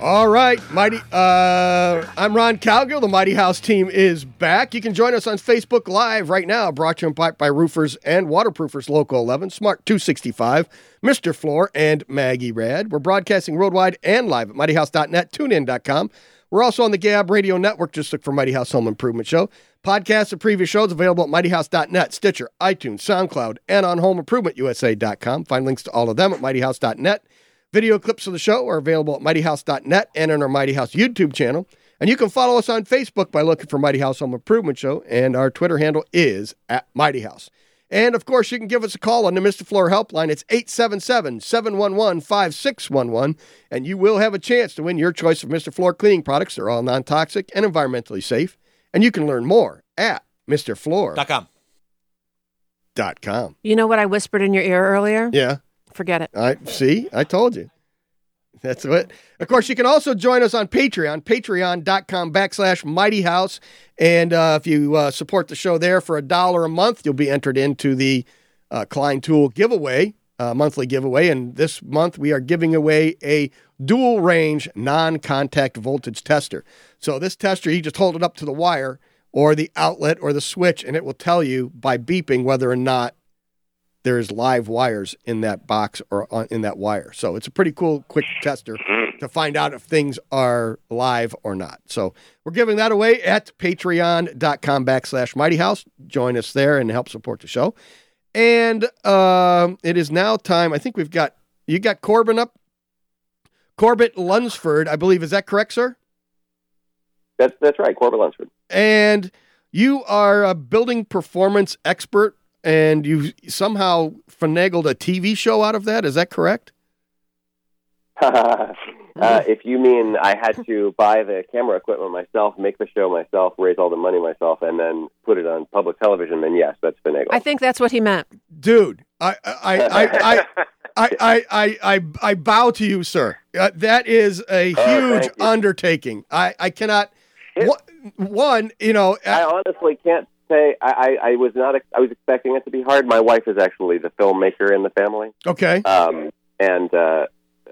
All right, Mighty. Uh, I'm Ron Calgill. The Mighty House team is back. You can join us on Facebook Live right now. Brought to you part by Roofers and Waterproofers Local 11, Smart 265, Mr. Floor, and Maggie Rad. We're broadcasting worldwide and live at mightyhouse.net, tunein.com. We're also on the Gab Radio Network. Just look for Mighty House Home Improvement Show. Podcasts of previous shows available at mightyhouse.net, Stitcher, iTunes, SoundCloud, and on homeimprovementusa.com. Find links to all of them at mightyhouse.net. Video clips of the show are available at mightyhouse.net and on our Mighty House YouTube channel. And you can follow us on Facebook by looking for Mighty House Home Improvement Show, and our Twitter handle is at Mighty House. And of course, you can give us a call on the Mr. Floor helpline. It's 877 711 5611, and you will have a chance to win your choice of Mr. Floor cleaning products. They're all non toxic and environmentally safe. And you can learn more at MrFloor.com. Dot com. com. You know what I whispered in your ear earlier? Yeah. Forget it. I see. I told you. That's what. Of course, you can also join us on Patreon, patreon.com backslash mighty house. And uh, if you uh, support the show there for a dollar a month, you'll be entered into the uh, Klein Tool giveaway, uh, monthly giveaway. And this month, we are giving away a dual range non contact voltage tester. So, this tester, you just hold it up to the wire or the outlet or the switch, and it will tell you by beeping whether or not there's live wires in that box or on, in that wire. So it's a pretty cool, quick tester to find out if things are live or not. So we're giving that away at patreon.com backslash mighty house. Join us there and help support the show. And um, it is now time. I think we've got, you got Corbin up? Corbett Lunsford, I believe. Is that correct, sir? That's, that's right, Corbett Lunsford. And you are a building performance expert and you somehow finagled a TV show out of that. Is that correct? uh, if you mean I had to buy the camera equipment myself, make the show myself, raise all the money myself, and then put it on public television, then yes, that's finagled. I think that's what he meant. Dude, I I I I I, I, I, I, I bow to you, sir. Uh, that is a Oh, huge thank you. undertaking. I, I cannot. One, one, you know, I honestly can't say I, I, I was not. I was expecting it to be hard. My wife is actually the filmmaker in the family, okay. um, and uh,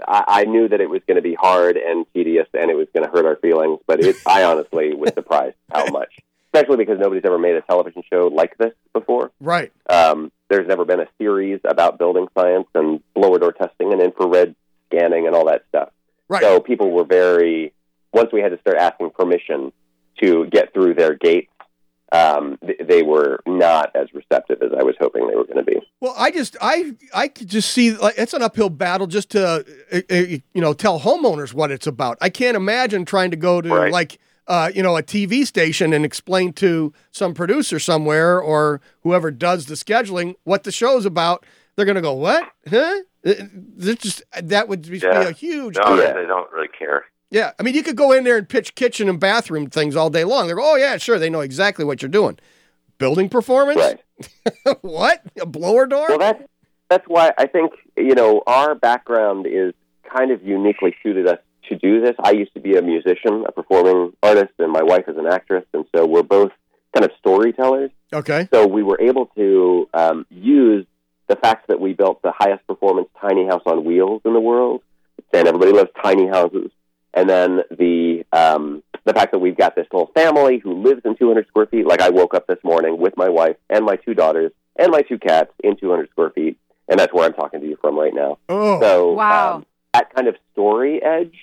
I, I knew that it was going to be hard and tedious, and it was going to hurt our feelings. But it, I honestly was surprised how much, especially because nobody's ever made a television show like this before. Right. Um, there's never been a series about building science and blower door testing and infrared scanning and all that stuff. Right. So people were very, once we had to start asking permission to get through their gates, um, th- they were not as receptive as I was hoping they were going to be. Well, I just I I could just see like it's an uphill battle just to uh, uh, you know tell homeowners what it's about. I can't imagine trying to go to Right. like uh, you know a TV station and explain to some producer somewhere or whoever does the scheduling what the show's about. They're gonna go what? Huh? Uh, This just that would be Yeah. a huge No, deal. they, they don't really care. Yeah, I mean, you could go in there and pitch kitchen and bathroom things all day long. They go, "Oh yeah, sure." They know exactly what you're doing. Building performance? Right. what? A blower door? Well, that's that's why I think you know our background is kind of uniquely suited us to do this. I used to be a musician, a performing artist, and my wife is an actress, and so we're both kind of storytellers. okay. So we were able to um, use the fact that we built the highest performance tiny house on wheels in the world, and everybody loves tiny houses, and then the um, the fact that we've got this whole family who lives in 200 square feet. Like I woke up this morning with my wife and my two daughters and my two cats in 200 square feet, and that's where I'm talking to you from right now. Oh, So Wow. um, that kind of story edge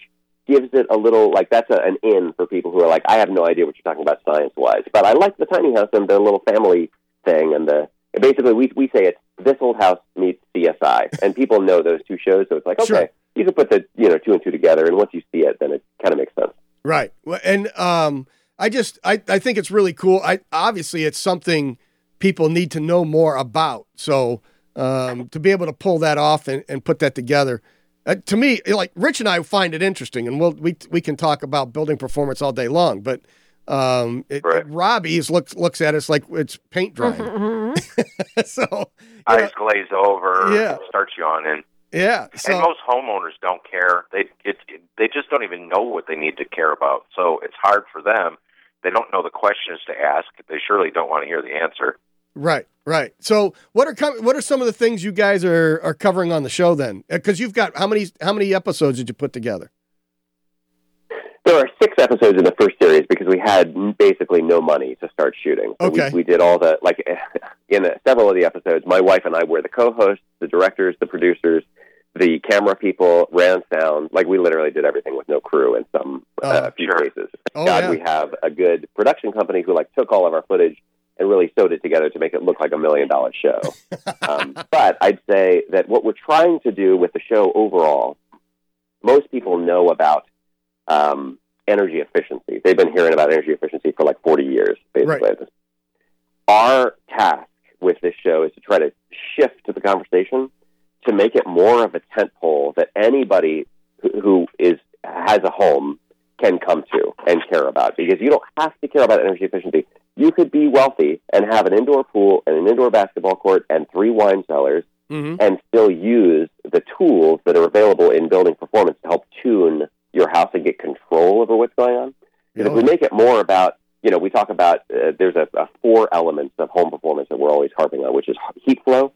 gives it a little like that's a, an in for people who are like, I have no idea what you're talking about science wise, but I like the tiny house and the little family thing and the basically we we say it's this old house meets CSI, and people know those two shows, so it's like okay, Sure. You can put the you know two and two together, and once you see it, then it kind of makes sense. Right. Well, And um, I just I, I think it's really cool. I obviously it's something people need to know more about. So um, to be able to pull that off and, and put that together, Uh, to me, like Rich and I find it interesting, and we'll, we we can talk about building performance all day long. But um, it, Right. Robbie's looks looks at us like it's paint drying. Mhm. so you know, Eyes glaze over. Yeah. Starts yawning. Yeah, so and most homeowners don't care. They it, it they just don't even know what they need to care about. So it's hard for them. They don't know the questions to ask. They surely don't want to hear the answer. right, right. So what are com- what are some of the things you guys are are covering on the show then? Because you've got how many how many episodes did you put together? There are six episodes in the first series because we had basically no money to start shooting. So Okay. we, we did all the like in the, several of the episodes. My wife and I were the co-hosts, the directors, the producers, the camera people, ran sound. Like we literally did everything with no crew in some uh, Oh, few sure. cases. Oh, God, yeah. we have a good production company who like took all of our footage and really sewed it together to make it look like a million dollar show. um, but I'd say that what we're trying to do with the show overall, most people know about um, energy efficiency. They've been hearing about energy efficiency for like 40 years, basically. Right. Our task with this show is to try to shift the conversation to make it more of a tent pole that anybody who- who is has a home can come to and care about because you don't have to care about energy efficiency. You could be wealthy and have an indoor pool and an indoor basketball court and three wine cellars Mm-hmm. and still use the tools that are available in building performance to help tune your house and get control over what's going on. Because if we make it more about, you know, we talk about uh, there's a, a four elements of home performance that we're always harping on, which is heat flow,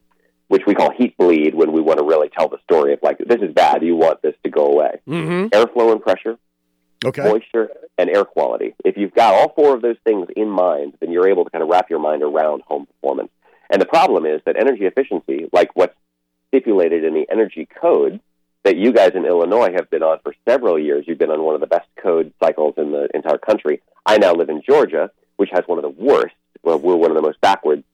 which we call heat bleed when we want to really tell the story of like this is bad, you want this to go away. Mm-hmm. Airflow and pressure, Okay. moisture, and air quality. If you've got all four of those things in mind, then you're able to kind of wrap your mind around home performance. And the problem is that energy efficiency, like what's stipulated in the energy code that you guys in Illinois have been on for several years, you've been on one of the best code cycles in the entire country. I now live in Georgia, which has one of the worst. Well, we're one of the most backward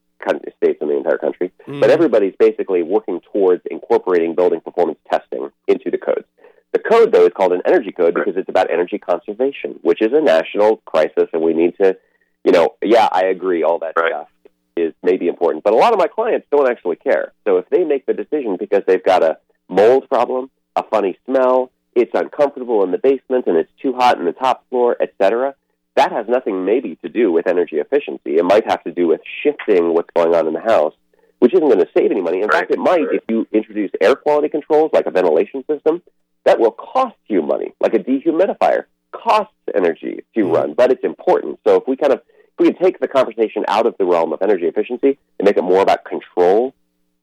states in the entire country. Mm-hmm. But everybody's basically working towards incorporating building performance testing into the codes. The code, though, is called an energy code because it's about energy conservation, which is a national crisis, and we need to, you know, yeah, I agree, all that Right. stuff is maybe important, but a lot of my clients don't actually care. So if they make the decision because they've got a mold problem, a funny smell, it's uncomfortable in the basement, and it's too hot in the top floor, etc., that has nothing maybe to do with energy efficiency. It might have to do with shifting what's going on in the house, which isn't going to save any money. In fact, it might if you introduce air quality controls like a ventilation system. That will cost you money, like a dehumidifier costs energy to mm-hmm. run, but it's important. So if we kind of if we can take the conversation out of the realm of energy efficiency and make it more about control,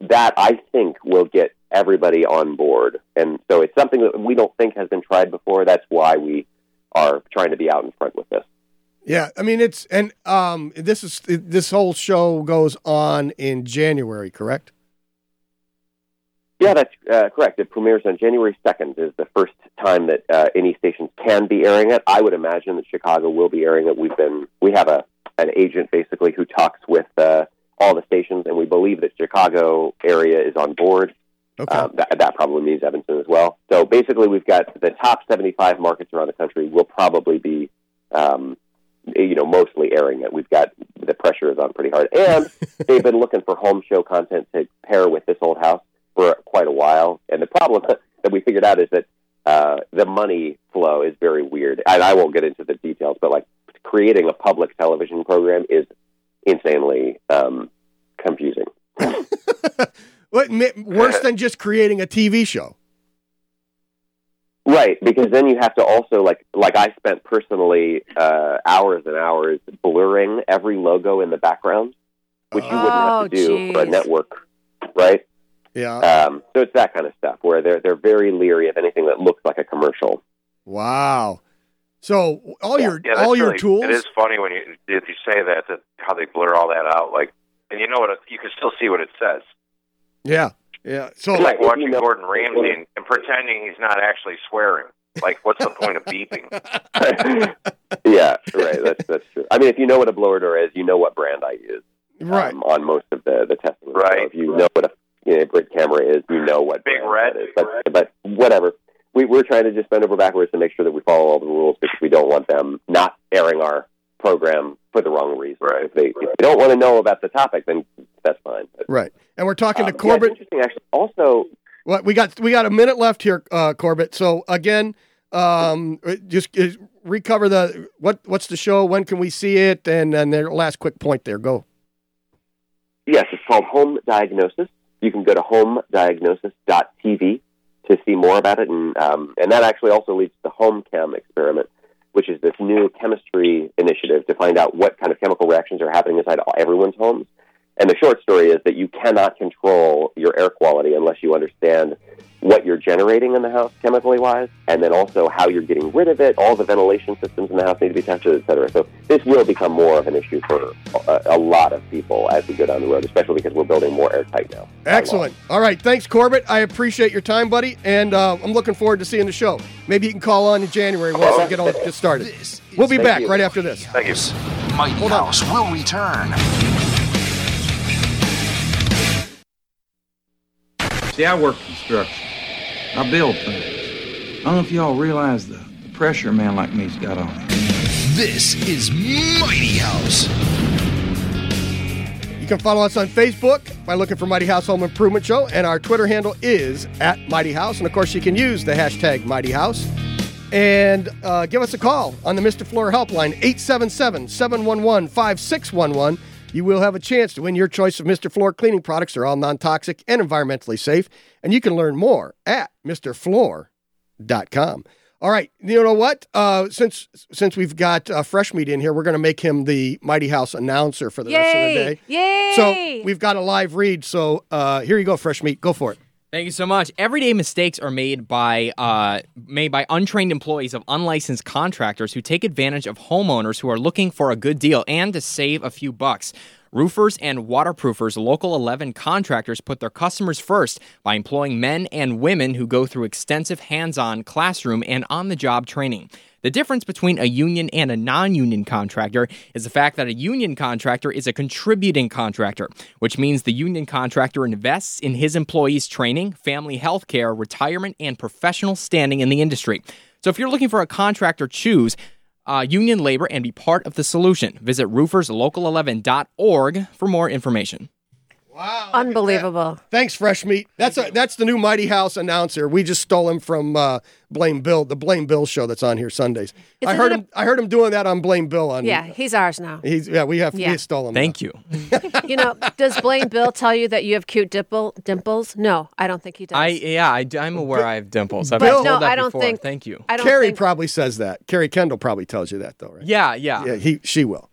that I think will get everybody on board. And so it's something that we don't think has been tried before. That's why we are trying to be out in front with this. Yeah, I mean it's and um this is this whole show goes on in January, correct? Yeah, that's uh, correct. It premieres on January 2nd is the first time that uh, any stations can be airing it. I would imagine that Chicago will be airing it. We've been we have a an agent basically who talks with uh, all the stations, and we believe that Chicago area is on board. Okay. Um, that, that probably means Evanston as well. So basically, we've got the top 75 markets around the country will probably be, um, you know, mostly airing it. We've got the pressure is on pretty hard, and they've been looking for home show content to pair with this old house for quite a while. And the problem that we figured out is that uh, the money flow is very weird. And I won't get into the details, but like creating a public television program is insanely um, confusing. What worse than just creating a TV show? Right, because then you have to also like like I spent personally uh, hours and hours blurring every logo in the background, which you wouldn't Oh, have to do for a network, right? Yeah. Um, so it's that kind of stuff where they're they're very leery of anything that looks like a commercial. Wow. So all Yeah, your Yeah, that's all your tools. It is funny when you if you say that that how they blur all that out. Like, and you know what? You can still see what it says. Yeah. Yeah. So It's like if you watching know- Gordon Ramsay and, and pretending he's not actually swearing. Like, what's the point of beeping? yeah, right. That's that's true. I mean, if you know what a blower door is, you know what brand I use right. um, on most of the the testing. So Right. if you know what a you know, grid camera is, you know what Big brand red. is. But but whatever. We, we're trying to just bend over backwards to make sure that we follow all the rules because we don't want them not airing our program for the wrong reason. Right. If they if they don't want to know about the topic, then that's fine. But, Right. And we're talking um, to Corbett. it's interesting, actually. Also, What we got? We got a minute left here, uh, Corbett. So again, um, just uh, recover the what? What's the show? When can we see it? And then their last quick point there. Go. Yes, it's called Home Diagnosis. You can go to homediagnosis.tv to see more about it, and um, and that actually also leads to the Home Chem experiment, which is this new chemistry initiative to find out what kind of chemical reactions are happening inside everyone's homes. And the short story is that you cannot control your air quality unless you understand what you're generating in the house chemically wise, and then also how you're getting rid of it. All the ventilation systems in the house need to be tested, et cetera. So this will become more of an issue for a, a lot of people as we go down the road, especially because we're building more airtight now. Excellent. All right. Thanks, Corbett. I appreciate your time, buddy, and uh, I'm looking forward to seeing the show. Maybe you can call on in January once we get all get started. We'll be Thank back you. right after this. Thank you. Mighty Hold on. House will return. See, I work construction. I build things. I don't know if y'all realize the, the pressure a man like me's got on him. This is Mighty House. You can follow us on Facebook by looking for Mighty House Home Improvement Show, and our Twitter handle is at Mighty House. And of course, you can use the hashtag Mighty House. And uh, give us a call on the Mr. Floor helpline, 877 711 5611. You will have a chance to win your choice of Mr. Floor cleaning products. They're all non toxic and environmentally safe. And you can learn more at MrFloor.com. All right, you know what? Uh, since since we've got uh, Fresh Meat in here, we're going to make him the Mighty House announcer for the rest of the day. Yay! So we've got a live read. So uh, here you go, Fresh Meat. Go for it. Thank you so much. Everyday mistakes are made by uh, made by untrained employees of unlicensed contractors who take advantage of homeowners who are looking for a good deal and to save a few bucks. Roofers and waterproofers, local 11 contractors put their customers first by employing men and women who go through extensive hands-on classroom and on-the-job training. The difference between a union and a non union contractor is the fact that a union contractor is a contributing contractor, which means the union contractor invests in his employees' training, family health care, retirement, and professional standing in the industry. So if you're looking for a contractor, choose uh, union labor and be part of the solution. Visit rooferslocal11.org for more information. Wow. Unbelievable. Thanks, Fresh Meat. That's a, that's the new Mighty House announcer. We just stole him from uh, Blame Bill, the Blame Bill show that's on here Sundays. I Isn't heard it him. I heard him doing that on Blame Bill. On Yeah, he's ours now. he's yeah. We have Yeah. we stole him. Thank you. You know, does Blame Bill tell you that you have cute dimple dimples? No, I don't think he does. I yeah, I, am aware I have dimples. I've But told no, that I don't before. think- Thank you. I don't Carrie think, probably says that. Carrie Kendall probably tells you that though, right? Yeah, yeah. Yeah, he she will.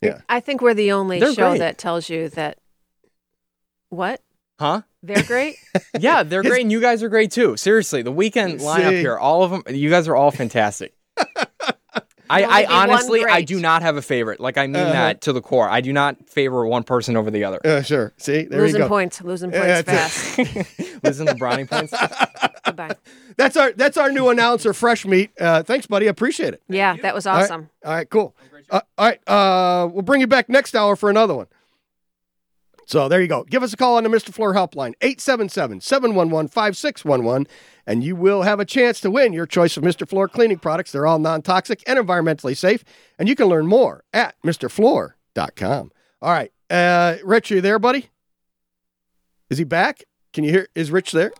Yeah. I think we're the only They're show great. that tells you that. What? Huh? They're great. Yeah, they're great, and you guys are great too. Seriously, the weekend lineup See? here, all of them, you guys are all fantastic. I, I honestly, I do not have a favorite. Like I mean Uh-huh. that to the core. I do not favor one person over the other. Uh, sure. See, there losing you go. points. Losing points Yeah, that's fast. losing the brownie points. Goodbye. That's our that's our new announcer, Fresh Meat. Uh, thanks, buddy. I appreciate it. Yeah, that was All right. awesome. All right, cool. Uh, all right, uh, we'll bring you back next hour for another one. So there you go. Give us a call on the Mr. Floor helpline, 877-711-5611, and you will have a chance to win your choice of Mr. Floor cleaning products. They're all non-toxic and environmentally safe, and you can learn more at MrFloor.com. All right. Uh, Rich, are you there, buddy? Is he back? Can you hear? Is Rich there?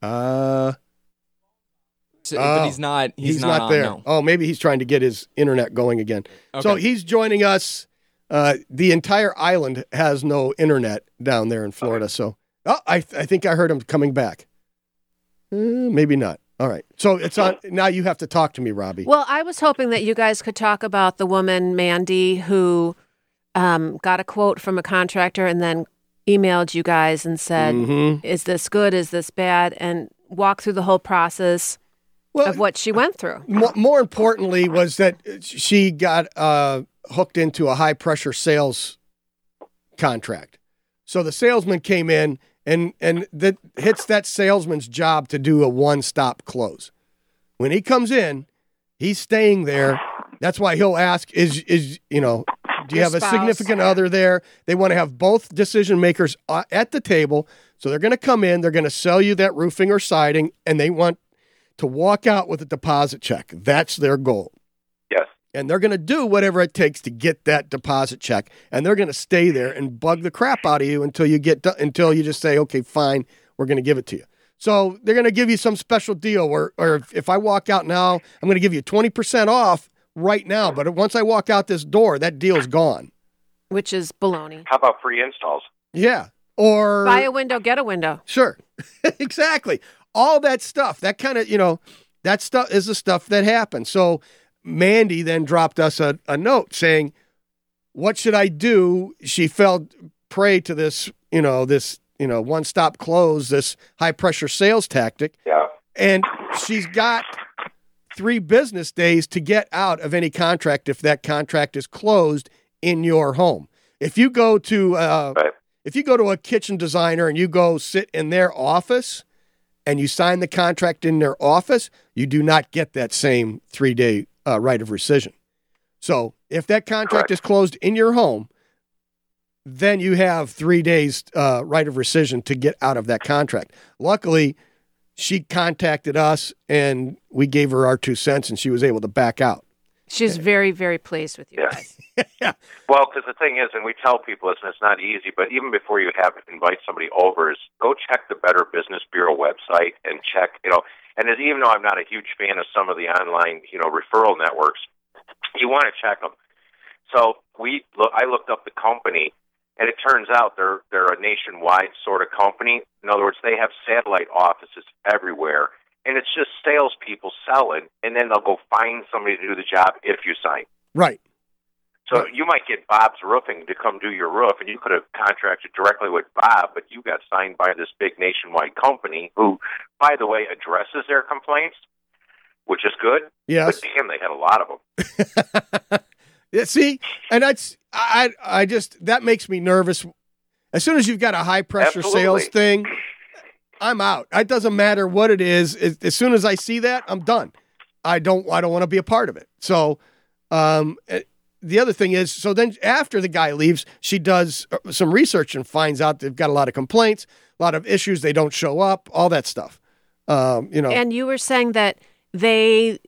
Uh, So- Oh, but he's not. He's, not, on, there. no. Oh, maybe he's trying to get his internet going again. So he's joining us. Uh, the entire island has no internet down there in Florida. So oh, I, I think I heard him coming back. Uh, maybe not. All right. So it's on. Now you have to talk to me, Robbie. Well, I was hoping that you guys could talk about the woman, Mandy, who um, got a quote from a contractor and then emailed you guys and said, Mhm. Is this good? Is this bad? And walk through the whole process Well, of what she went through. Mo- more importantly was that she got uh, hooked into a high pressure sales contract. So the salesman came in and and that hits that salesman's job to do a one stop close. When he comes in, he's staying there. That's why he'll ask is is you know do you Your have a spouse. significant other there? They want to have both decision makers uh, at the table. So they're going to come in, they're going to sell you that roofing or siding and they want to walk out with a deposit check. That's their goal. Yes. And they're going to do whatever it takes to get that deposit check. And they're going to stay there and bug the crap out of you until you get do- until you just say, "Okay, fine. we're going to give it to you. So they're going to give you some special deal where, or if, if I walk out now, I'm going to give you 20% off right now. But once I walk out this door, that deal's gone. which is baloney. How about free installs? Yeah. Or Buy a window, get a window. Sure. exactly. All that stuff, that kind of, you know, that stuff is the stuff that happens. So Mandy then dropped us a, a note saying, What should I do? She fell prey to this, you know, this, you know, one stop close, this high pressure sales tactic. Yeah. And she's got three business days to get out of any contract if that contract is closed in your home. If you go to uh, Right. if you go to a kitchen designer and you go sit in their office and you sign the contract in their office, you do not get that same three day uh, right of rescission. So if that contract Correct. is closed in your home, then you have three days uh, right of rescission to get out of that contract. Luckily, she contacted us and we gave her our two cents and she was able to back out. She's very, very pleased with you Yeah. guys. Well, because the thing is, and we tell people, listen, it's not easy, but even before you have invite somebody over, is go check the Better Business Bureau website and check, you know, and as, even though I'm not a huge fan of some of the online, you know, referral networks, you want to check them. So we, look, I looked up the company, and it turns out they're they're a nationwide sort of company. In other words, they have satellite offices everywhere, and it's just salespeople selling, and then they'll go find somebody to do the job if you sign. Right. So you might get Bob's Roofing to come do your roof, and you could have contracted directly with Bob, but you got signed by this big nationwide company who, by the way, addresses their complaints, which is good. Yes. But damn, they had a lot of them. Yeah, see, and that's I I just that makes me nervous. As soon as you've got a high pressure sales thing, I'm out. It doesn't matter what it is. As, soon as I see that, I'm done. I don't I don't want to be a part of it. So, um, eh, the other thing is, so then after the guy leaves, she does uh, some research and finds out they've got a lot of complaints, a lot of issues. They don't show up, all that stuff. Um, you know, And you were saying that they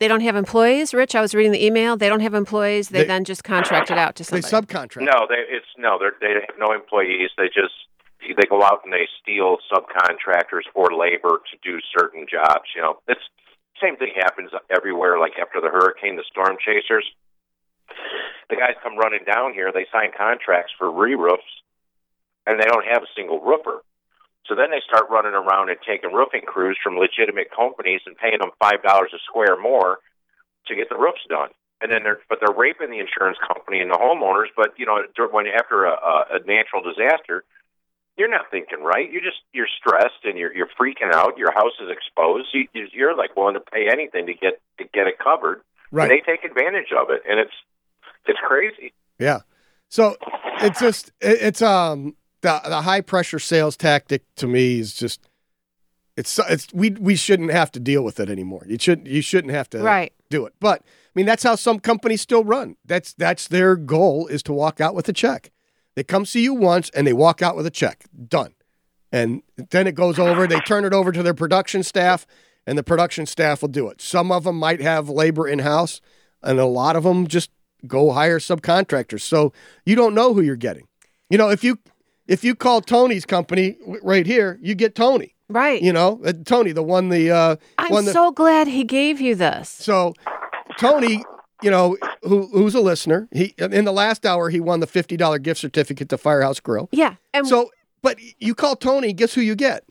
they don't have employees, Rich. I was reading the email. They don't have employees. They, They- then just contract it out to they subcontract. No, they it's no, they're, they have no employees. They just they go out and they steal subcontractors for labor to do certain jobs. You know, it's same thing happens everywhere. Like after the hurricane, the storm chasers, the guys come running down here. They sign contracts for re-roofs, and they don't have a single roofer. So then they start running around and taking roofing crews from legitimate companies and paying them five dollars a square more to get the roofs done. And then they're but they're raping the insurance company and the homeowners. But you know, when after a, a, natural disaster, you're not thinking right. You just you're stressed and you're you're freaking out. Your house is exposed. You, you- you're like willing to pay anything to get to get it covered. Right. And they take advantage of it, and it's it's crazy. Yeah. So it's just it- it's um the the high pressure sales tactic to me is just it's it's we we shouldn't have to deal with it anymore. You shouldn't you shouldn't have to Right. do it. But I mean that's how some companies still run. That's that's their goal is to walk out with a check. They come see you once and they walk out with a check. Done. And then it goes over, they turn it over to their production staff and the production staff will do it. Some of them might have labor in house and a lot of them just go hire subcontractors. So you don't know who you're getting. You know, if you if you call Tony's company right here, you get Tony. Right. You know, uh, Tony, the one the uh I'm one that so glad he gave you this. so Tony, you know, who who's a listener, he in the last hour he won the fifty dollar gift certificate to Firehouse Grill. Yeah. And So, but you call Tony, guess who you get?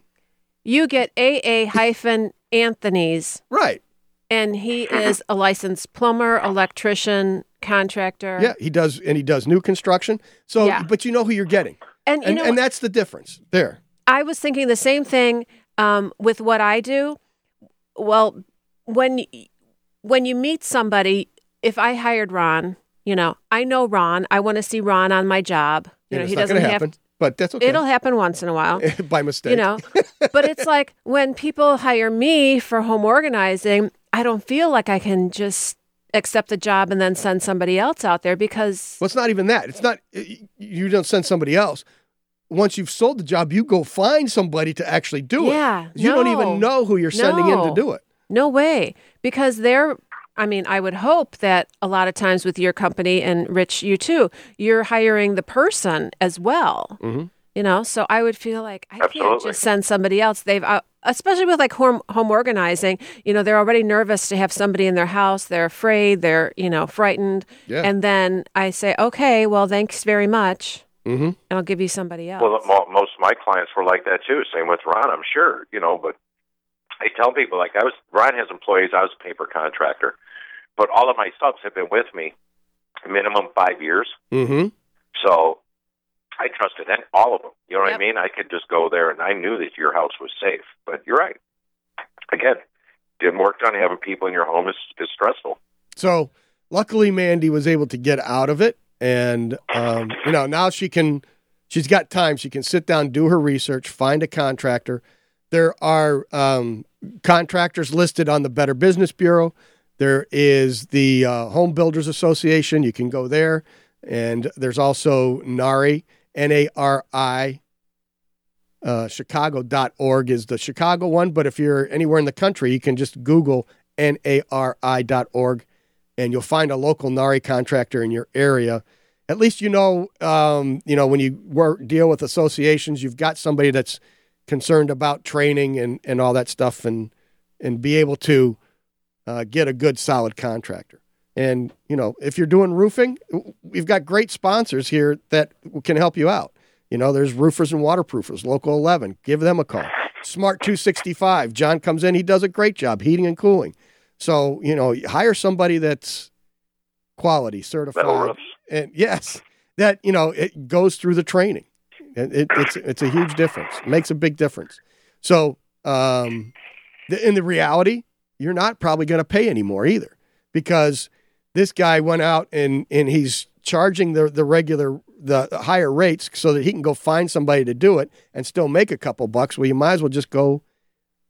you get AA hyphen Anthony's, Right. And he is a licensed plumber, electrician, contractor. Yeah, he does, and he does new construction. So, Yeah. but you know who you're getting, And you and know, and that's the difference there. I was thinking the same thing um, with what I do. Well, when when you meet somebody, if I hired Ron, you know, I know Ron. I want to see Ron on my job. You And know, it's he not doesn't gonna have. happen, but that's okay. It'll happen once in a while. by mistake. you know but it's like when people hire me for home organizing i don't feel like i can just accept the job and then send somebody else out there because Well, it's not even that. It's not you don't send somebody else. Once you've sold the job, you go find somebody to actually do it. Yeah, You don't even know who you're sending in to do it. no way because they're i mean i would hope that a lot of times with your company and rich you too you're hiring the person as well Mm-hmm. You know, so I would feel like I can't just send somebody else. They've, uh, especially with like home home organizing. You know, they're already nervous to have somebody in their house. They're afraid. They're you know frightened. Yeah. And then I say, okay, well, thanks very much, Mm-hmm. and I'll give you somebody else. Well, most of my clients were like that too. Same with Ron, I'm sure. You know, but I tell people like I was. Ron has employees. I was a paper contractor, but all of my subs have been with me minimum five years. Mm-hmm. So I trusted all of them. You know what Yep. I mean? I could just go there and I knew that your house was safe. But you're right. Again, getting work done, having people in your home is, is stressful. So luckily, Mandy was able to get out of it, and um, you know now she can. She's got time. She can sit down, do her research, find a contractor. There are um, contractors listed on the Better Business Bureau. There is the uh, Home Builders Association. You can go there, and there's also NARI, N A R I. Uh, Chicago.org is the Chicago one, but if you're anywhere in the country, you can just Google N-A-R-I.org and you'll find a local NARI contractor in your area. At least you know, um, you know, when you work deal with associations, you've got somebody that's concerned about training and, and all that stuff, and and be able to uh, get a good solid contractor. And you know, if you're doing roofing, we've got great sponsors here that can help you out. You know, there's roofers and waterproofers, Local 11. Give them a call. Smart 265. John comes in, he does a great job, heating and cooling. So, you know, hire somebody that's quality certified. And yes, that, you know, it goes through the training. It, it, it's, it's a huge difference. It makes a big difference. So, um, the, in the reality, you're not probably going to pay anymore either because this guy went out and, and he's charging the, the regular, the higher rates so that he can go find somebody to do it and still make a couple bucks. Well, you might as well just go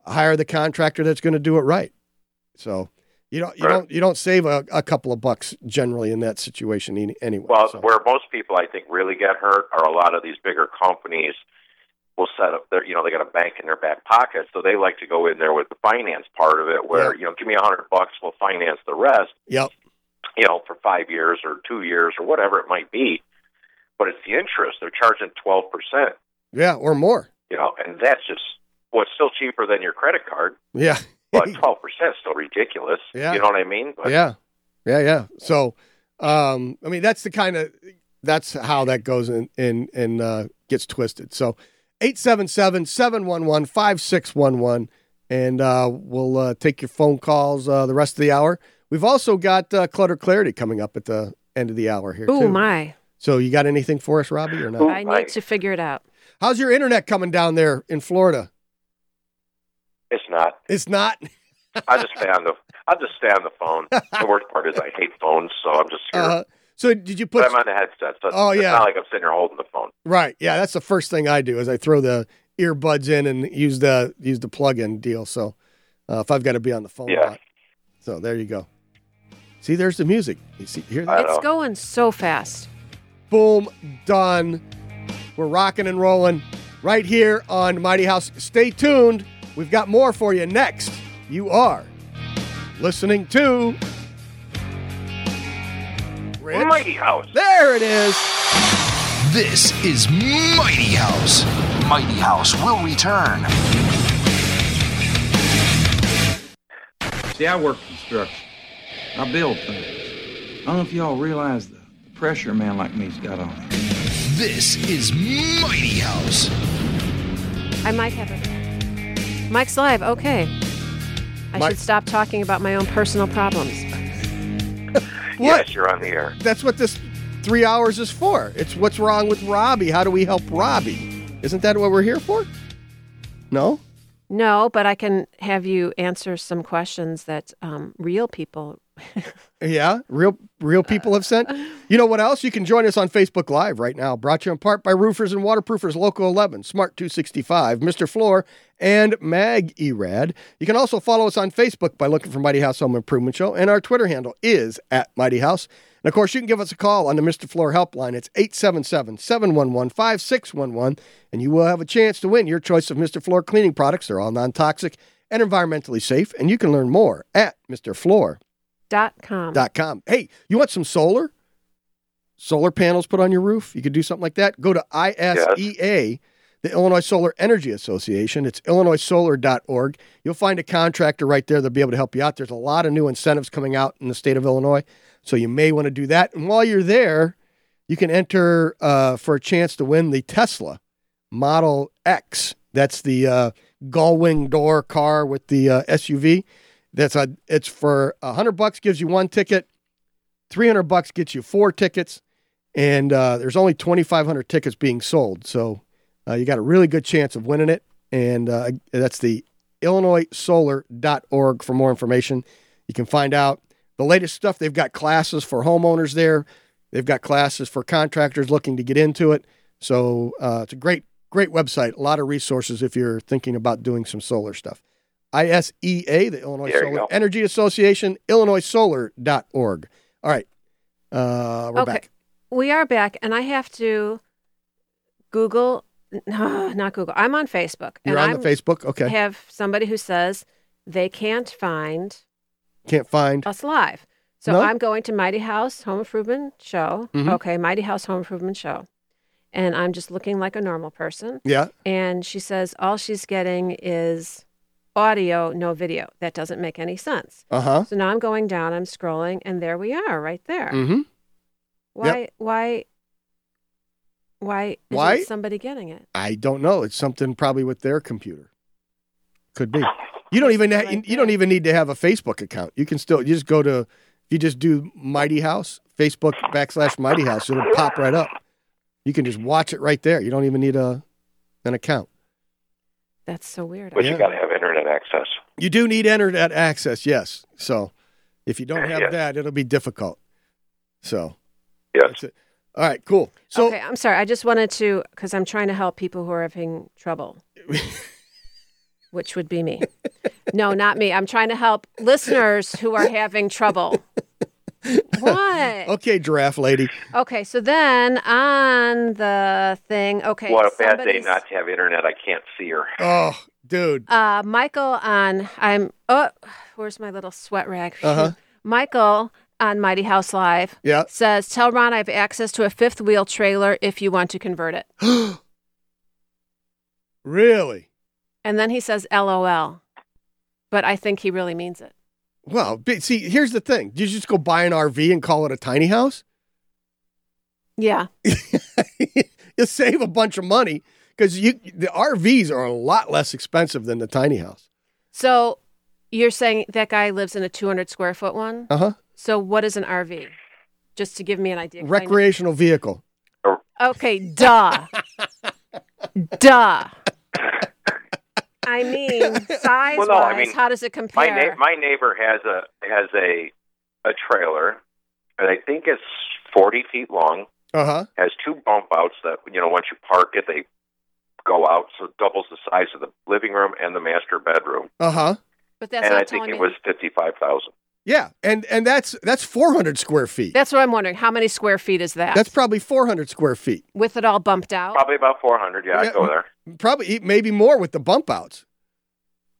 hire the contractor that's going to do it right. So you don't, you Right. don't, you don't save a, a couple of bucks generally in that situation anyway. Well, So- where most people I think really get hurt are a lot of these bigger companies will set up their, you know, they got a bank in their back pocket, so they like to go in there with the finance part of it, where Yeah. you know, give me a hundred bucks, we'll finance the rest, Yep. You know, for five years or two years or whatever it might be. But it's the interest; they're charging twelve percent, Yeah. Or more. you know, and that's just well, it's still cheaper than your credit card, Yeah. but twelve percent is still ridiculous. Yeah. You know what I mean? But Yeah, yeah, yeah. So, um, I mean, that's the kind of that's how that goes in and and uh, gets twisted. So, 877-711-5611 and uh, we'll uh, take your phone calls uh, the rest of the hour. We've also got uh, clutter clarity coming up at the end of the hour here Oh my! So, you got anything for us, Robbie, or not? Ooh. I my. need to figure it out. How's your internet coming down there in Florida? it's not. It's not. I just stay on the. I just stay on the phone. the worst part is I hate phones, so I'm just here. Uh, so, did you put? but I'm on the headset, so Oh, it's yeah. not like I'm sitting here holding the phone. Right. Yeah, that's the first thing I do is I throw the earbuds in and use the use the plug-in deal. So uh, if I've got to be on the phone, a Yeah. lot. So there you go. See, there's the music. You see, hear that? It's going so fast. Boom, done. We're rocking and rolling right here on Mighty House. Stay tuned. We've got more for you next. You are listening to Rich. Mighty House. There it is. This is Mighty House. Mighty House will return. See, I work construction. I build things. I don't know if y'all realize the, the pressure a man like me's got on him. This is Mighty House. I might have it. Mike's live. Okay. I Mike- should stop talking about my own personal problems. What? Yes, you're on the air. That's what this three hours is for. It's what's wrong with Robbie. How do we help Robbie? Isn't that what we're here for? No? No, but I can have you answer some questions that um, real people. Yeah, real real people have sent. You know what else? You can join us on Facebook Live right now. Brought to you in part by Roofers and Waterproofers Local 11, Smart 265, Mr. Floor, and Mag Erad. You can also follow us on Facebook by looking for Mighty House Home Improvement Show, and our Twitter handle is at Mighty House. And of course, you can give us a call on the Mr. Floor helpline. It's 877 711 5611, and you will have a chance to win your choice of Mr. Floor cleaning products. They're all non toxic and environmentally safe, and you can learn more at Mr. Floor Dot com. dot com. Hey, you want some solar? solar panels put on your roof, you could do something like that. Go to ISEA, the Illinois Solar Energy Association. It's illinoissolar.org. You'll find a contractor right there that'll be able to help you out. There's a lot of new incentives coming out in the state of Illinois, so you may want to do that. And while you're there, you can enter uh, for a chance to win the Tesla Model X. That's the uh, gull wing door car with the uh, SUV. That's a. It's for a hundred bucks gives you one ticket. Three hundred bucks gets you four tickets, and uh, there's only twenty five hundred tickets being sold. So uh, you got a really good chance of winning it. And uh, that's the IllinoisSolar.org for more information. You can find out the latest stuff. They've got classes for homeowners there. They've got classes for contractors looking to get into it. So uh, it's a great, great website. A lot of resources if you're thinking about doing some solar stuff. ISEA, the Illinois There you Solar go. Energy Association, IllinoisSolar.org. All right. Uh, we're okay. back. We are back, and I have to Google, no, not Google. I'm on Facebook. You're and on I'm, the Facebook. Okay. We have somebody who says they can't find Can't find. us live. So No? I'm going to Mighty House Home Improvement Show. Mhm. Okay, Mighty House Home Improvement Show. And I'm just looking like a normal person. Yeah. And she says all she's getting is audio, no video. That doesn't make any sense. Uh huh. So now I'm going down, I'm scrolling, and there we are, right there. Mm-hmm. Why? Why? Why? Isn't Why? somebody getting it? I don't know. It's something probably with their computer. Could be. You don't even ha- you, Like you don't even need to have a Facebook account. You can still you just go to if you just do Mighty House Facebook backslash Mighty House, it'll pop right up. You can just watch it right there. You don't even need a an account. That's so weird. But Yeah. you got to have internet access. You do need internet access, yes. So if you don't have Yes. that, it'll be difficult. So Yes. that's it. All right, cool. So okay, I'm sorry. I just wanted to because I'm trying to help people who are having trouble, which would be me. No, not me. I'm trying to help listeners who are having trouble. What? okay, giraffe lady. Okay, so then on the thing, okay. what a bad day not to have internet. I can't see her. Oh, dude. Uh, Michael on I'm oh, where's my little sweat rag? Uh-huh. Michael on Mighty House Live Yeah. says, "Tell Ron I have access to a fifth wheel trailer if you want to convert it." really? And then he says, "LOL," but I think he really means it. Well, see, here's the thing. You just go buy an RV and call it a tiny house? Yeah, you save a bunch of money because you the RVs are a lot less expensive than the tiny house. So you're saying that guy lives in a 200 square foot one? Uh huh. So what is an RV? Just to give me an idea. Recreational vehicle. Okay, duh. duh. I mean, size Well, no, I wise, mean, how does it My compare? na- my neighbor has a has a a trailer, and I think it's forty feet long. Uh huh. Has two bump outs that you know once you park it, they go out, so it doubles the size of the living room and the master bedroom. Uh huh. but that's and not I think it me. was fifty five thousand. Yeah, and and that's that's 400 square feet. That's what I'm wondering. How many square feet is that? That's probably 400 square feet. with it all bumped out. Probably about four hundred. Yeah, Yeah. I'd go there. Probably maybe more with the bump outs.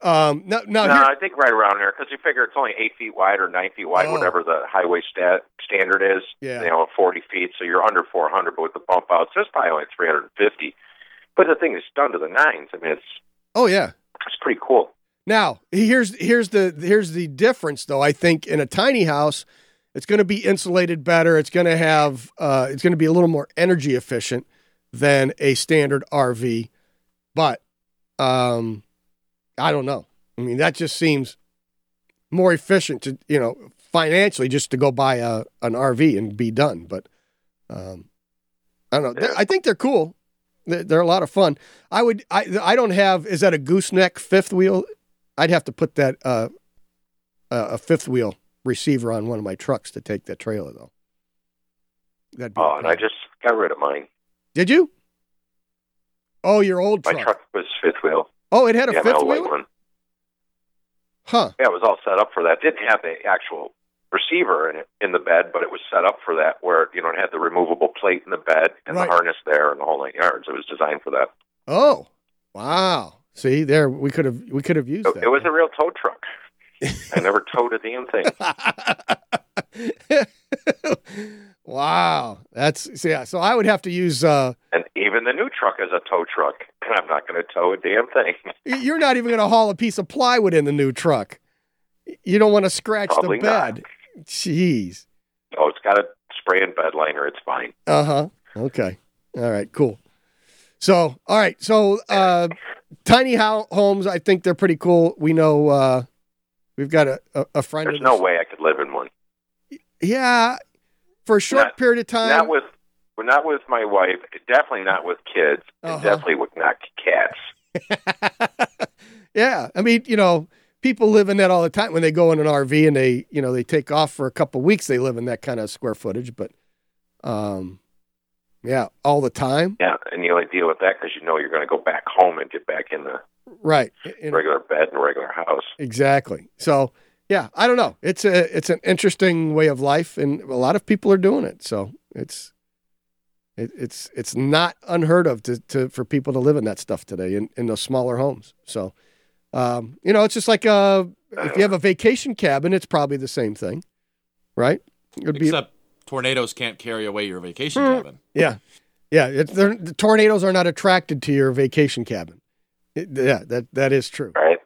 Um, now, now no, here- I think right around there because you figure it's only eight feet wide or nine feet wide, Oh. whatever the highway stat standard is. Yeah. You know, forty feet, so you're under four hundred. But with the bump outs, it's probably only three hundred and fifty. But the thing is done to the nines. I mean, it's oh yeah. it's pretty cool. Now here's here's the here's the difference though. I think in a tiny house, it's going to be insulated better. It's going to have uh, it's going to be a little more energy efficient than a standard RV. But um, I don't know. I mean, that just seems more efficient to you know financially just to go buy a an RV and be done. But um, I don't know. I think they're cool. They're, a lot of fun. I would. I I don't have. Is that a gooseneck fifth wheel? I'd have to put that uh, uh, a fifth wheel receiver on one of my trucks to take that trailer though. That'd be Oh, and I just got rid of mine. did you? Oh, your old My truck. truck was fifth wheel. Oh, it had a yeah, fifth wheel. one. Huh. Yeah, it was all set up for that. Didn't have the actual receiver in it in the bed, but it was set up for that, where you know it had the removable plate in the bed and Right. the harness there and the whole nine yards. It was designed for that. Oh, wow. See, there we could have we could have used It, that. it was a real tow truck. I never towed a damn thing. Wow, that's so yeah. So I would have to use. uh And even the new truck is a tow truck, and I'm not going to tow a damn thing. You're not even going to haul a piece of plywood in the new truck. You don't want to scratch Probably the bed. Jeez. oh, it's got a spray and bed liner. It's fine. Uh huh. Okay. All right. Cool. So, all right. So, uh, tiny ho- homes. I think they're pretty cool. We know. Uh, we've got a a, a friend. There's no way I could live in one. Yeah, for a short Not- period of time. Not with, well, not with my wife. Definitely not with kids. Uh-huh. And definitely with not cats. yeah, I mean, you know, people live in that all the time when they go in an RV and they, you know, they take off for a couple weeks. They live in that kind of square footage, but, um, yeah, all the time, Yeah, and you only deal with that because you know you're going to go back home and get back in the right? In- regular bed and regular house. Exactly. So, yeah, I don't know. It's a it's an interesting way of life, and a lot of people are doing it. So it's it, it's it's not unheard of to, to for people to live in that stuff today in, in those smaller homes. So, um, you know, it's just like uh, if you have a vacation cabin, it's probably the same thing, right? It would be Except tornadoes can't carry away your vacation Hmm. cabin. yeah, yeah. It's, the tornadoes are not attracted to your vacation cabin. It- yeah, that that is true. Right.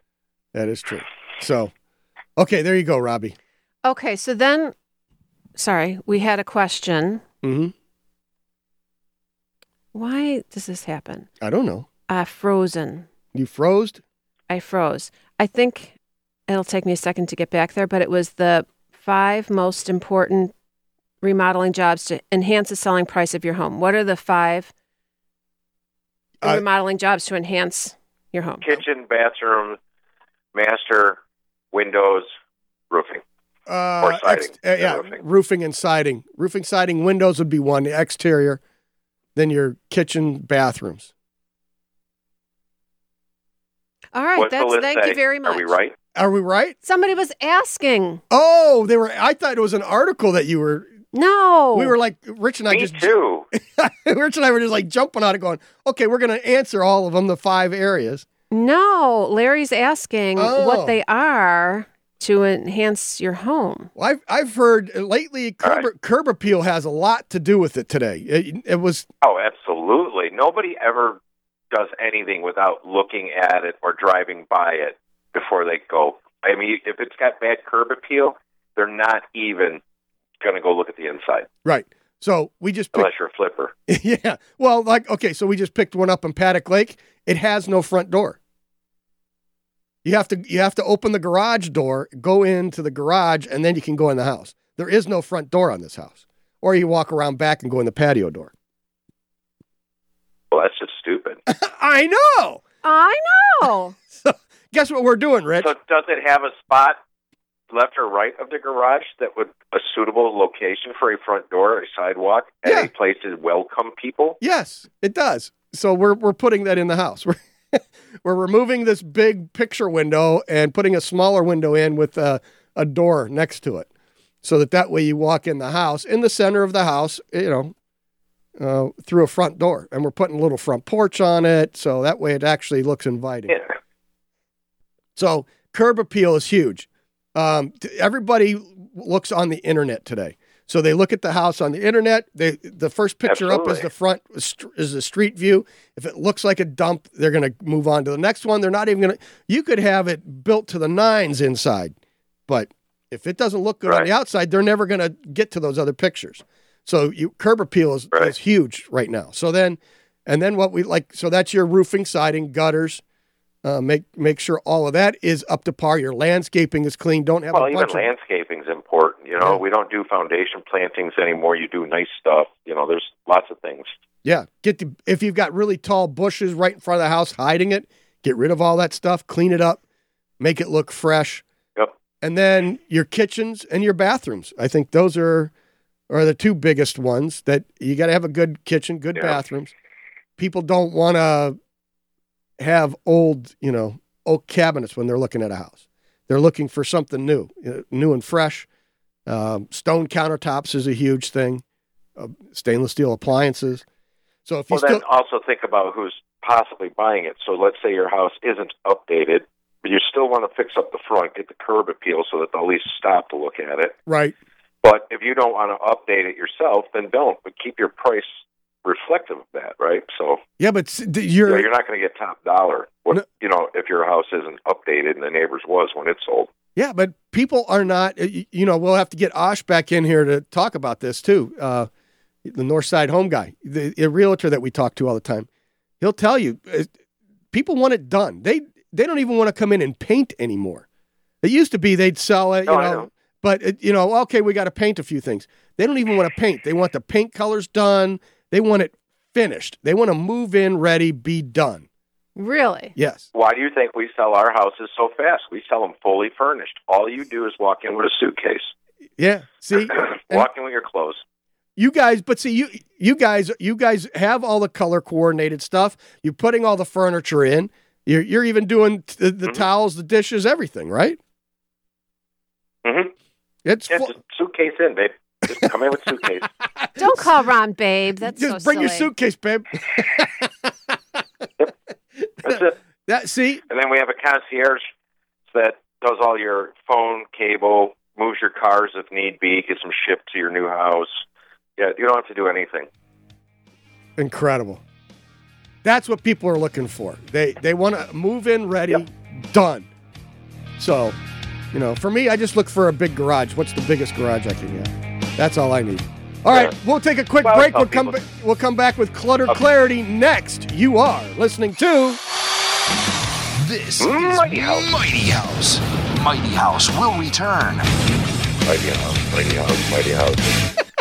That is true. So, okay, there you go, Robbie. Okay, so then, sorry, we had a question. hmm Why does this happen? I don't know. Uh, frozen. You froze? I froze. I think it'll take me a second to get back there, but it was the five most important remodeling jobs to enhance the selling price of your home. What are the five Uh, remodeling jobs to enhance your home? Kitchen, bathroom, master, windows, roofing. Uh, Or siding. ex- uh, yeah, Roofing. roofing and siding. Roofing, siding, windows would be one. Exterior, then your kitchen, bathrooms. All right, What's that's list thank you very much. Are we right? Are we right? Somebody was asking. Oh, they were. I thought it was an article that you were. No. We were like Rich and I Me just. too. Rich and I were just like jumping on it, going, "Okay, we're going to answer all of them, the five areas." No, Larry's asking Oh. what they are to enhance your home. Well, I've I've heard uh, lately All curb, curb appeal has a lot to do with it today. It, it was Oh, absolutely. Nobody ever does anything without looking at it or driving by it before they go. I mean, if it's got bad curb appeal, they're not even going to go look at the inside right. So we just picked unless you're a flipper. yeah. Well, like okay, so we just picked one up in Paddock Lake. It has no front door. You have to you have to open the garage door, go into the garage, and then you can go in the house. There is no front door on this house. Or you walk around back and go in the patio door. Well, that's just stupid. I know. I know. Guess what we're doing, Rich? So, does it have a spot left or right of the garage that would a suitable location for a front door, a sidewalk, and Yeah. a place to welcome people? Yes, it does. So we're we're putting that in the house. We're we're removing this big picture window and putting a smaller window in with a, a door next to it, so that that way you walk in the house in the center of the house, you know, uh, through a front door, and we're putting a little front porch on it, so that way it actually looks inviting. Yeah. So curb appeal is huge. Um, everybody looks on the internet today. So they look at the house on the internet. They the first picture up is the front is the street view. If it looks like a dump, they're going to move on to the next one. They're not even going to. You could have it built to the nines inside, but if it doesn't look good on the outside, they're never going to get to those other pictures. So you curb appeal is, Right. is huge right now. So then, and then what we like. So that's your roofing, siding, gutters. Uh, make make sure all of that is up to par. Your landscaping is clean. Don't have Well, a even bunch of landscaping's important. You know, Yeah. we don't do foundation plantings anymore. You do nice stuff. You know, there's lots of things. Yeah, get the if you've got really tall bushes right in front of the house hiding it, get rid of all that stuff, clean it up, make it look fresh. Yep. And then your kitchens and your bathrooms. I think those are are the two biggest ones that you got to have a good kitchen, good Yeah. bathrooms. People don't want to have old, you know, oak cabinets when they're looking at a house. They're looking for something new, new and fresh. Um, stone countertops is a huge thing. Uh, stainless steel appliances. So if you Well, still then also think about who's possibly buying it. So let's say your house isn't updated, but you still want to fix up the front, get the curb appeal so that they'll at least stop to look at it. right, But if you don't want to update it yourself, then don't. But keep your price reflective of that, right? So Yeah, but you you're know, you're not going to get top dollar. What you know if your house isn't updated and the neighbor's was when it sold. Yeah, but people are not. You know, we'll have to get Osh back in here to talk about this too. Uh, the North Side Home guy, the, the realtor that we talk to all the time, he'll tell you uh, people want it done. They they don't even want to come in and paint anymore. It used to be they'd sell it, you No, know, know. but it, you know, okay, we got to paint a few things. They don't even want to paint. They want the paint colors done. They want it finished. They want to move in, ready, be done. Really? Yes. Why do you think we sell our houses so fast? We sell them fully furnished. All you do is walk in with a suitcase. Yeah. See, walk in with your clothes. You guys, but see, you you guys, you guys have all the color coordinated stuff. You're putting all the furniture in. You're you're even doing the, the Mm-hmm. towels, the dishes, everything, right? Mm-hmm. It's Yeah, fu- just suitcase in, babe. Just come in with suitcase. Don't call Ron babe. That's just so bring your suitcase, babe. That's it. That see, And then we have a concierge that does all your phone, cable, moves your cars if need be, gets them shipped to your new house. Yeah, you don't have to do anything. incredible. That's what people are looking for. They they want to move in ready, done. So, you know, for me, I just look for a big garage. What's the biggest garage I can get? That's all I need. All right, we'll take a quick Well, break. We'll come. Ba- we'll come back with clutter clarity next. You are listening to. This is Mighty House. Mighty House. Mighty House will return. Mighty House, Mighty House, Mighty House.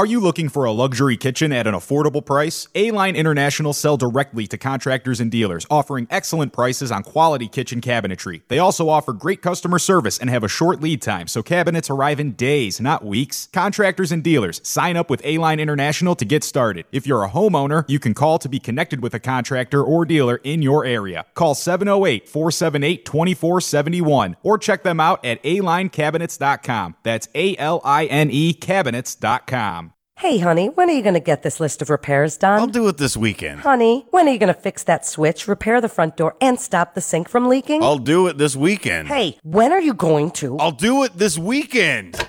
Are you looking for a luxury kitchen at an affordable price? A-Line International sell directly to contractors and dealers, offering excellent prices on quality kitchen cabinetry. They also offer great customer service and have a short lead time, so cabinets arrive in days, not weeks. Contractors and dealers, sign up with A-Line International to get started. If you're a homeowner, you can call to be connected with a contractor or dealer in your area. Call 708-478-2471 or check them out at alinecabinets.com. That's A-L-I-N-E cabinets.com. Hey, honey, when are you going to get this list of repairs done? I'll do it this weekend. Honey, when are you going to fix that switch, repair the front door, and stop the sink from leaking? I'll do it this weekend. Hey, when are you going to? I'll do it this weekend.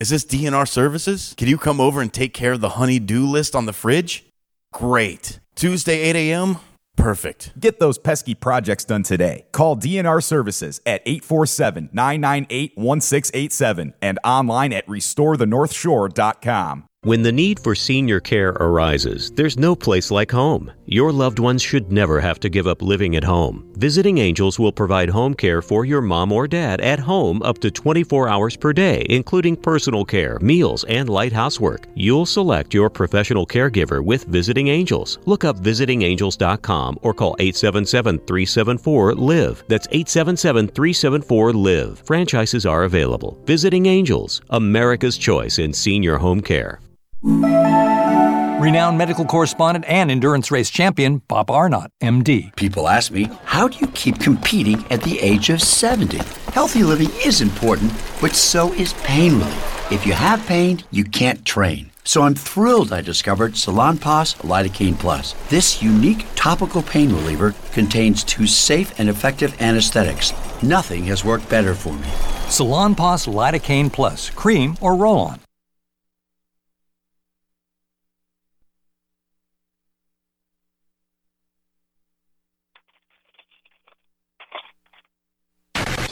Is this DNR services? Can you come over and take care of the honey-do list on the fridge? Great. Tuesday, 8 a.m.? Perfect. Get those pesky projects done today. Call DNR Services at 847 998 1687 and online at restorethenorthshore.com. When the need for senior care arises, there's no place like home. Your loved ones should never have to give up living at home. Visiting Angels will provide home care for your mom or dad at home up to 24 hours per day, including personal care, meals, and light housework. You'll select your professional caregiver with Visiting Angels. Look up visitingangels.com or call 877 374 LIVE. That's 877 374 LIVE. Franchises are available. Visiting Angels, America's choice in senior home care. Renowned medical correspondent and endurance race champion Bob Arnot, MD. People ask me, how do you keep competing at the age of 70? Healthy living is important, but so is pain relief. If you have pain, you can't train. So I'm thrilled I discovered Salonpas Lidocaine Plus. This unique topical pain reliever contains two safe and effective anesthetics. Nothing has worked better for me. Salonpas Lidocaine Plus, cream or roll on.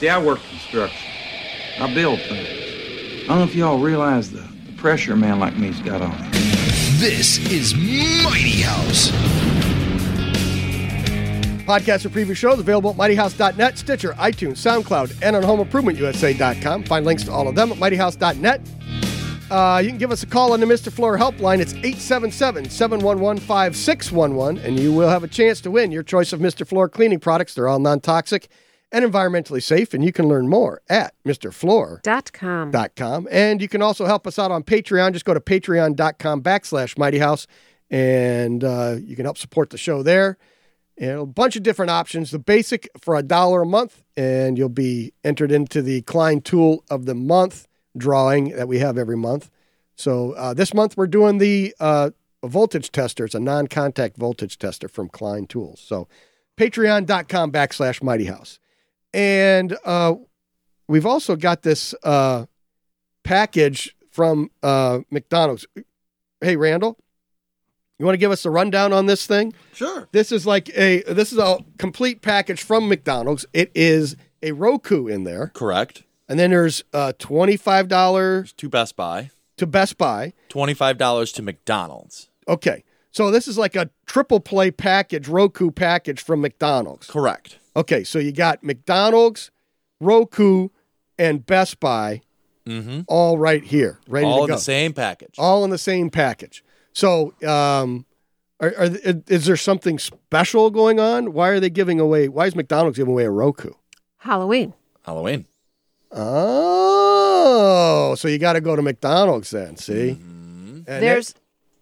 See, I work construction. I build things. I don't know if y'all realize the, the pressure a man like me's got on him. This is Mighty House. Podcast or previous shows available at mightyhouse.net, Stitcher, iTunes, SoundCloud, and on homeimprovementusa.com. Find links to all of them at mightyhouse.net. Uh, you can give us a call on the Mr. Floor helpline. It's 877 711 5611, and you will have a chance to win your choice of Mr. Floor cleaning products. They're all non toxic and environmentally safe, and you can learn more at MrFloor.com. Com. And you can also help us out on Patreon. Just go to patreon.com backslash Mighty House, and uh, you can help support the show there. And a bunch of different options. The basic for a dollar a month, and you'll be entered into the Klein Tool of the Month drawing that we have every month. So uh, this month we're doing the uh, voltage tester. It's a non-contact voltage tester from Klein Tools. So patreon.com backslash Mighty House. And uh, we've also got this uh, package from uh, McDonald's. Hey, Randall, you want to give us a rundown on this thing? Sure. This is like a this is a complete package from McDonald's. It is a Roku in there, Correct. and then there's uh, twenty five dollars To Best Buy, to Best Buy. twenty-five dollars to McDonald's. Okay, so this is like a triple play package, Roku package from McDonald's. Correct. Okay, so you got McDonald's, Roku, and Best Buy Mm-hmm. all right here, ready All to in go. the same package. all in the same package. So, um, are, are, is there something special going on? Why are they giving away? Why is McDonald's giving away a Roku? Halloween. Halloween. Oh, so you got to go to McDonald's then. See, Mm-hmm. And There's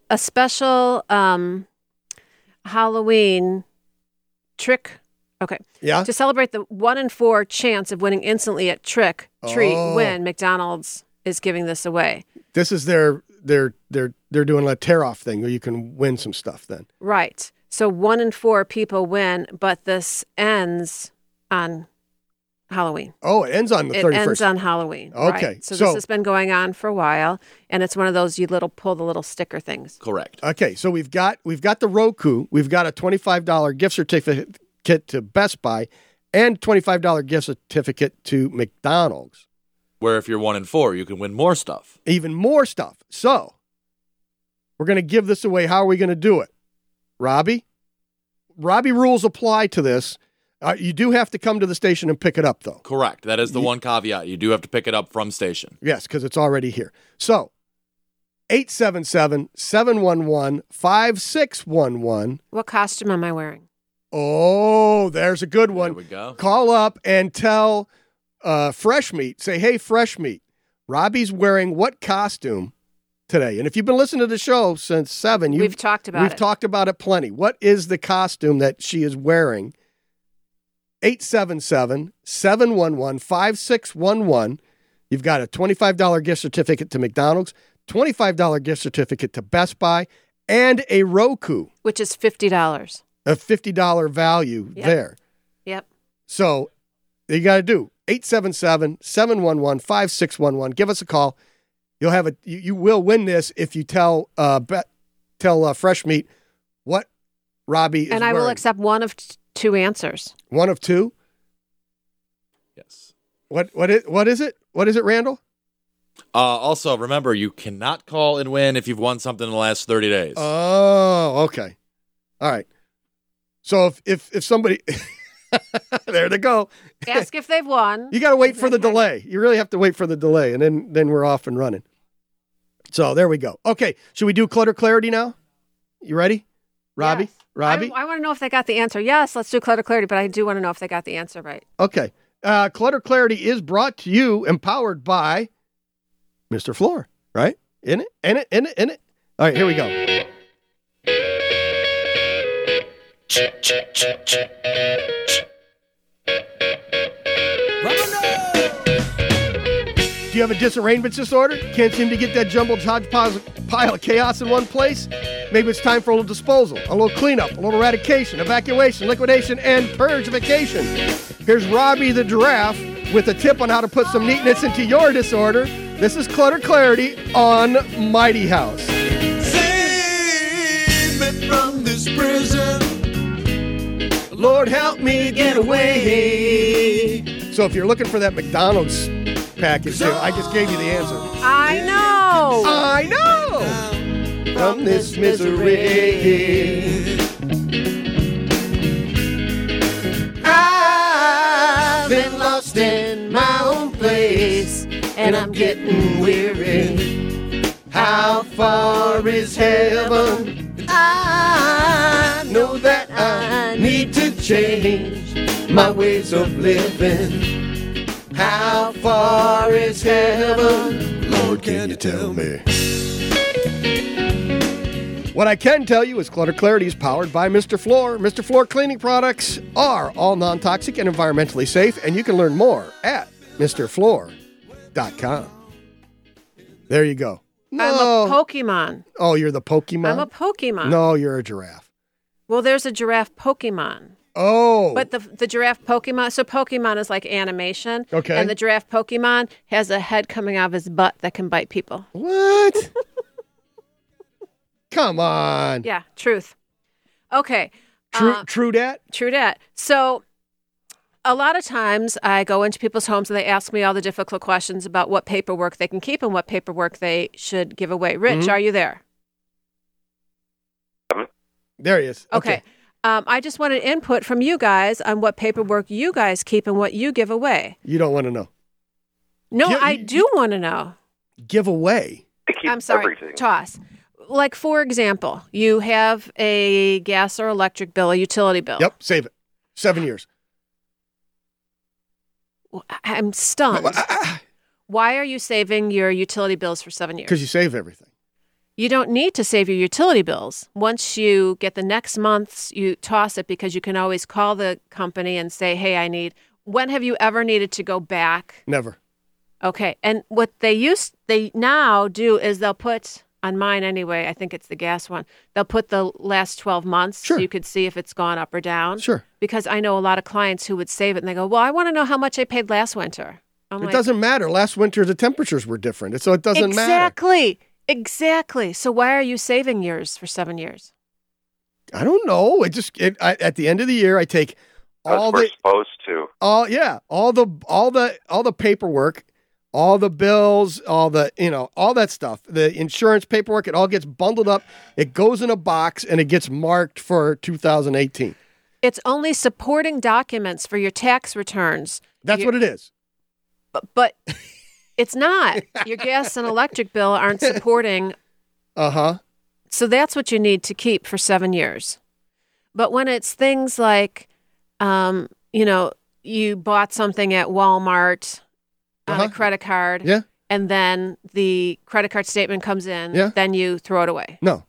a special um, Halloween trick. Okay. Yeah? To celebrate the one in four chance of winning instantly at trick treat Oh. win, McDonald's is giving this away. this is their their they're they're doing a tear off thing where you can win some stuff. Then Right. So one in four people win, but this ends on Halloween. oh, it ends on the it ends on Halloween. Okay, Right. So, so- this has been going on for a while, and it's one of those you little pull the little sticker things. Correct. Okay, so we've got we've got the Roku, we've got a twenty five dollar gift certificate to Best Buy, and twenty five dollar gift certificate to McDonald's. Where if you're one in four, you can win more stuff. Even more stuff. So we're going to give this away. How are we going to do it, Robbie? Robbie rules apply to this. Uh, you do have to come to the station and pick it up, though. Correct. That is the one caveat. You do have to pick it up from station. Yes, because it's already here. So 877 711 5611. What costume am I wearing? Oh, there's a good one. There we go. Call up and tell uh, Fresh Meat, say, hey, Fresh Meat, Robbie's wearing what costume today? And if you've been listening to the show since seven, you We've talked about we've it. talked about it plenty. What is the costume that she is wearing? 877 711 5611. You've got a $25 gift certificate to McDonald's, $25 gift certificate to Best Buy, and a Roku, Which is fifty dollars. A $50 value Yep. there. Yep. So you got to do 877 711 5611. Give us a call. You'll have a you, you will win this if you tell uh bet, tell uh, Fresh Meat what Robbie is And I will accept one of t- two answers. One of two. Yes. What what is what is it? What is it, Randall? Uh, also, remember, you cannot call and win if you've won something in the last 30 days. Oh, okay. All right. So if if if somebody there they go. Ask if they've won. You got to wait for the delay. You really have to wait for the delay, and then then we're off and running. So there we go. Okay, should we do clutter clarity now? You ready, Robbie? Yes. Robbie? I, I want to know if they got the answer. Yes, let's do clutter clarity, but I do want to know if they got the answer right. Okay. Uh, clutter clarity is brought to you, empowered by Mr. Floor. Right? In it? In it? In it? In it? All right, here we go. Do you have a disarrangement disorder? Can't seem to get that jumbled hodgepodge pile of chaos in one place? Maybe it's time for a little disposal, a little cleanup, a little eradication, evacuation, liquidation, and purgification. Here's Robbie the giraffe with a tip on how to put some neatness into your disorder. This is Clutter Clarity on Mighty House. Save me from this prison. Lord, help me get away. So if you're looking for that McDonald's package, too, I just gave you the answer. I know. I know. From this misery. I've been lost in my own place, and I'm getting weary. How far is heaven? I know that I need to change my ways of living. How far is heaven? Lord, can you tell me? What I can tell you is Clutter Clarity is powered by Mr. Floor. Mr. Floor cleaning products are all non toxic and environmentally safe, and you can learn more at MrFloor.com. There you go. I'm a Pokemon. Oh, you're the Pokemon? I'm a Pokemon. No, you're a giraffe. Well, there's a giraffe Pokemon. Oh. But the the giraffe Pokemon, so Pokemon is like animation. Okay. And the giraffe Pokemon has a head coming out of his butt that can bite people. What? Come on. Yeah, truth. Okay. True, uh, true dat. True dat. So a lot of times I go into people's homes and they ask me all the difficult questions about what paperwork they can keep and what paperwork they should give away. Rich, Mhm. are you there? There he is. Okay. Um, I just wanted input from you guys on what paperwork you guys keep and what you give away. You don't want to know. No, Yeah, I do want to know. Give away. I'm sorry, toss. Like for example, you have a gas or electric bill, a utility bill. Yep. Save it. Seven years. I'm stunned. Why are you saving your utility bills for seven years? Because you save everything. You don't need to save your utility bills. Once you get the next month's, you toss it because you can always call the company and say, "Hey, I need." When have you ever needed to go back? Never. Okay. And what they used they now do is they'll put on mine anyway, I think it's the gas one. They'll put the last 12 months so you could see if it's gone up or down. Sure. Because I know a lot of clients who would save it and they go, "Well, I want to know how much I paid last winter." I'm it like, doesn't matter. Last winter the temperatures were different, so it doesn't matter. Exactly. Exactly. So why are you saving yours for 7 years? I don't know. It just it, I, at the end of the year, I take all we're the supposed to. all yeah all the all the all the paperwork, all the bills, all the you know all that stuff, the insurance paperwork. It all gets bundled up. It goes in a box and it gets marked for 2018. It's only supporting documents for your tax returns. That's what it is. But, but it's not. Your gas and electric bill aren't supporting. Uh huh. So that's what you need to keep for seven years. But when it's things like, um, you know, you bought something at Walmart on Uh-huh. a credit card, Yeah. and then the credit card statement comes in, Yeah. then you throw it away. No.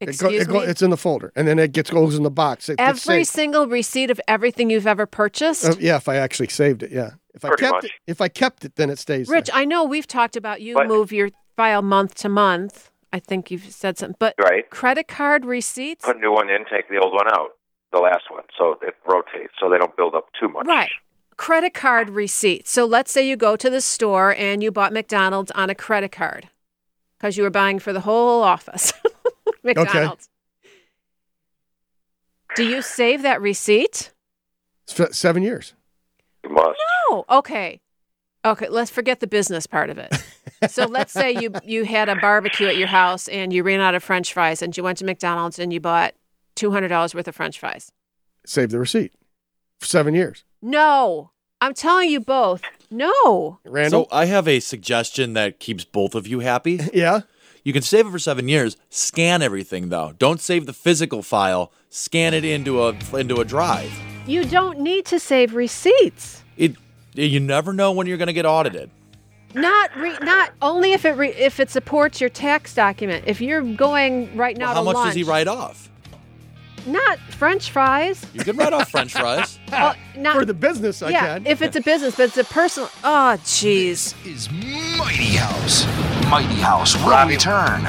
It go- it go- me. it's in the folder, and then it gets goes in the box. It Every single receipt of everything you've ever purchased. Uh, yeah, if I actually saved it, yeah. If I kept much. it, if I kept it, then it stays. there. Rich, I know we've talked about you But- move your file month to month. I think you've said something, but Right. credit card receipts, Put a new one in, take the old one out, the last one, so it rotates, so they don't build up too much. right? Credit card receipts. So let's say you go to the store and you bought McDonald's on a credit card because you were buying for the whole office. McDonald's. Do you save that receipt? It's seven years. You must. No. Okay. Okay, let's forget the business part of it. so let's say you you had a barbecue at your house and you ran out of french fries and you went to McDonald's and you bought $200 worth of french fries. Save the receipt for seven years. No. I'm telling you both. No. Randall. So I have a suggestion that keeps both of you happy. yeah. You can save it for seven years. Scan everything though. Don't save the physical file. Scan it into a into a drive. You don't need to save receipts. It you never know when you're going to get audited. Not re- not only if it re- if it supports your tax document. If you're going right now Well, how to much lunch, does he write off? Not French fries. You can write off French fries. Oh, not For the business, I yeah, can. if it's a business, but it's a personal. Oh, jeez. Is Mighty House. Mighty House will return.